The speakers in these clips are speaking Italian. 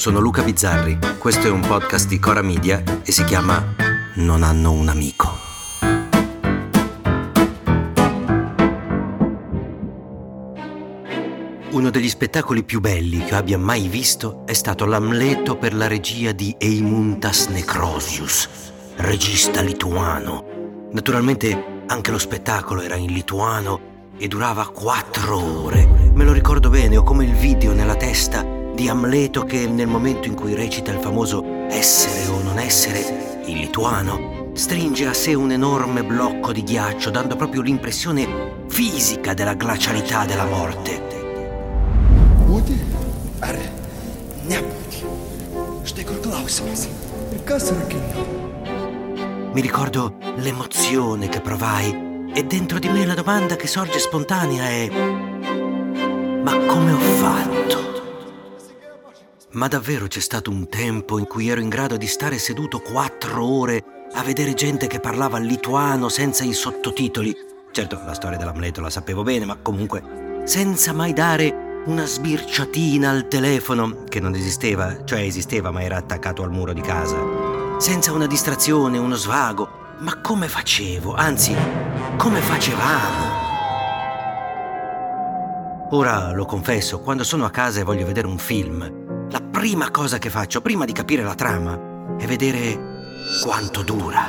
sono Luca Bizzarri, questo è un podcast di Cora Media e si chiama Non hanno un amico. Uno degli spettacoli più belli che abbia mai visto è stato l'Amleto per la regia di Eimuntas Necrosius, regista lituano. Naturalmente anche lo spettacolo era in lituano e durava quattro ore. Me lo ricordo bene, ho come il video nella testa di Amleto che nel momento in cui recita il famoso essere o non essere, in lituano, stringe a sé un enorme blocco di ghiaccio, dando proprio l'impressione fisica della glacialità della morte. Būti ar nebūti? Štai kur klausimas. Ir kas rakina? Mi ricordo l'emozione che provai e dentro di me la domanda che sorge spontanea è ma come ho fatto? Ma davvero c'è stato un tempo in cui ero in grado di stare seduto quattro ore a vedere gente che parlava lituano senza i sottotitoli? Certo, la storia dell'Amleto la sapevo bene, ma comunque senza mai dare una sbirciatina al telefono, che non esisteva, cioè esisteva ma era attaccato al muro di casa. Senza una distrazione, uno svago. Ma come facevo? Anzi, come facevamo? Ora lo confesso, quando sono a casa e voglio vedere un film, prima cosa che faccio prima di capire la trama è vedere quanto dura.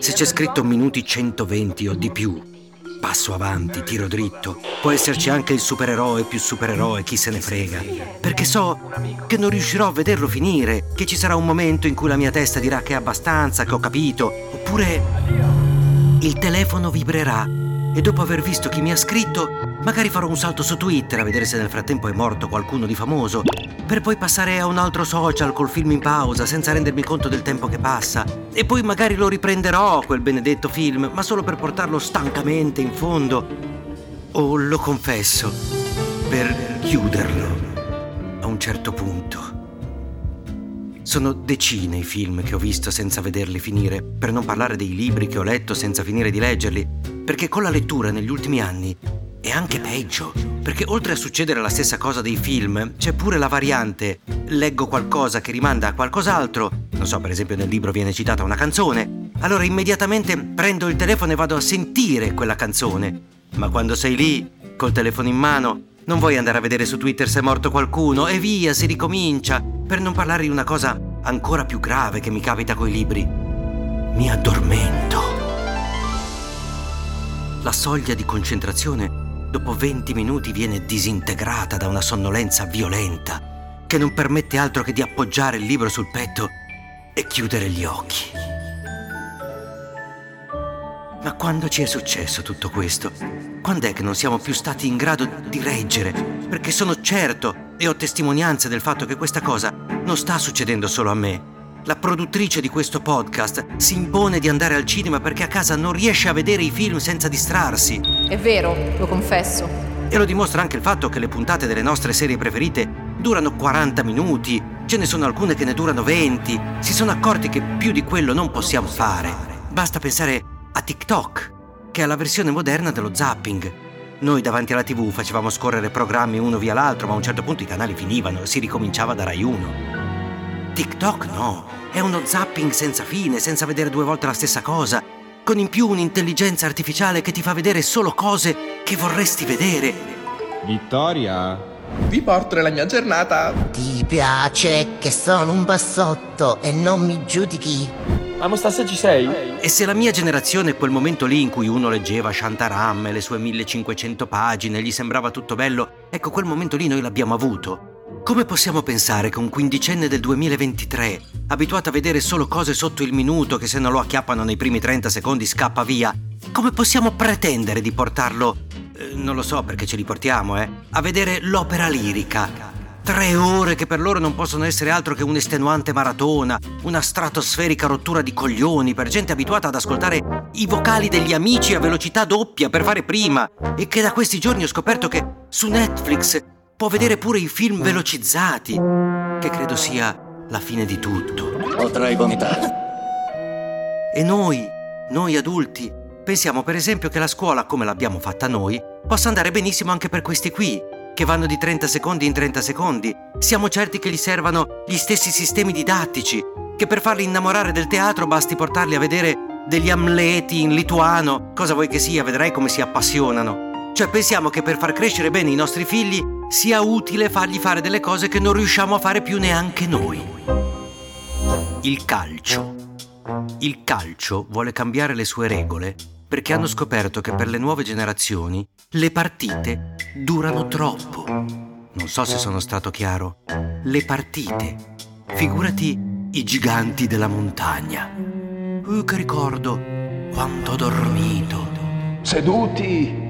Se c'è scritto minuti 120 o di più, passo avanti, tiro dritto. Può esserci anche il supereroe più supereroe, chi se ne frega. Perché so che non riuscirò a vederlo finire, che ci sarà un momento in cui la mia testa dirà che è abbastanza, che ho capito, oppure il telefono vibrerà e dopo aver visto chi mi ha scritto, magari farò un salto su Twitter a vedere se nel frattempo è morto qualcuno di famoso, per poi passare a un altro social col film in pausa senza rendermi conto del tempo che passa. E poi magari lo riprenderò quel benedetto film, ma solo per portarlo stancamente in fondo. O lo confesso, per chiuderlo a un certo punto. Sono decine i film che ho visto senza vederli finire, per non parlare dei libri che ho letto senza finire di leggerli, perché con la lettura negli ultimi anni è anche peggio, perché oltre a succedere la stessa cosa dei film, c'è pure la variante leggo qualcosa che rimanda a qualcos'altro, non so, per esempio nel libro viene citata una canzone, allora immediatamente prendo il telefono e vado a sentire quella canzone. Ma quando sei lì, col telefono in mano, non vuoi andare a vedere su Twitter se è morto qualcuno e via, si ricomincia. Per non parlare di una cosa ancora più grave che mi capita coi libri. Mi addormento. La soglia di concentrazione dopo 20 minuti viene disintegrata da una sonnolenza violenta che non permette altro che di appoggiare il libro sul petto e chiudere gli occhi. Ma quando ci è successo tutto questo? Quando è che non siamo più stati in grado di reggere? Perché sono certo e ho testimonianze del fatto che questa cosa non sta succedendo solo a me. La produttrice di questo podcast si impone di andare al cinema perché a casa non riesce a vedere i film senza distrarsi. È vero, lo confesso. E lo dimostra anche il fatto che le puntate delle nostre serie preferite durano 40 minuti, ce ne sono alcune che ne durano 20. Si sono accorti che più di quello non possiamo fare. Basta pensare a TikTok, che è la versione moderna dello zapping. Noi davanti alla TV facevamo scorrere programmi uno via l'altro, ma a un certo punto i canali finivano e si ricominciava da Rai 1. TikTok no, è uno zapping senza fine, senza vedere due volte la stessa cosa, con in più un'intelligenza artificiale che ti fa vedere solo cose che vorresti vedere. Vittoria? Vi porto nella mia giornata. Ti piace che sono un bassotto e non mi giudichi? Ma Mostassa ci sei? E se la mia generazione, quel momento lì in cui uno leggeva Shantaram e le sue 1500 pagine, gli sembrava tutto bello, ecco quel momento lì noi l'abbiamo avuto. Come possiamo pensare che un quindicenne del 2023, abituato a vedere solo cose sotto il minuto che se non lo acchiappano nei primi 30 secondi scappa via, come possiamo pretendere di portarlo, eh, non lo so perché ce li portiamo, eh, a vedere l'opera lirica? Tre ore che per loro non possono essere altro che un'estenuante maratona, una stratosferica rottura di coglioni per gente abituata ad ascoltare i vocali degli amici a velocità doppia per fare prima e che da questi giorni ho scoperto che su Netflix può vedere pure i film velocizzati, che credo sia la fine di tutto. Potrai vomitare. E noi, noi adulti, pensiamo per esempio che la scuola come l'abbiamo fatta noi possa andare benissimo anche per questi qui che vanno di 30 secondi in 30 secondi. Siamo certi che gli servano gli stessi sistemi didattici, che per farli innamorare del teatro basti portarli a vedere degli amleti in lituano, cosa vuoi che sia, vedrai come si appassionano. Cioè pensiamo che per far crescere bene i nostri figli sia utile fargli fare delle cose che non riusciamo a fare più neanche noi. Il calcio. Il calcio vuole cambiare le sue regole perché hanno scoperto che per le nuove generazioni le partite durano troppo. Non so se sono stato chiaro. Le partite. Figurati i giganti della montagna. Uh, che ricordo quanto ho dormito. Seduti,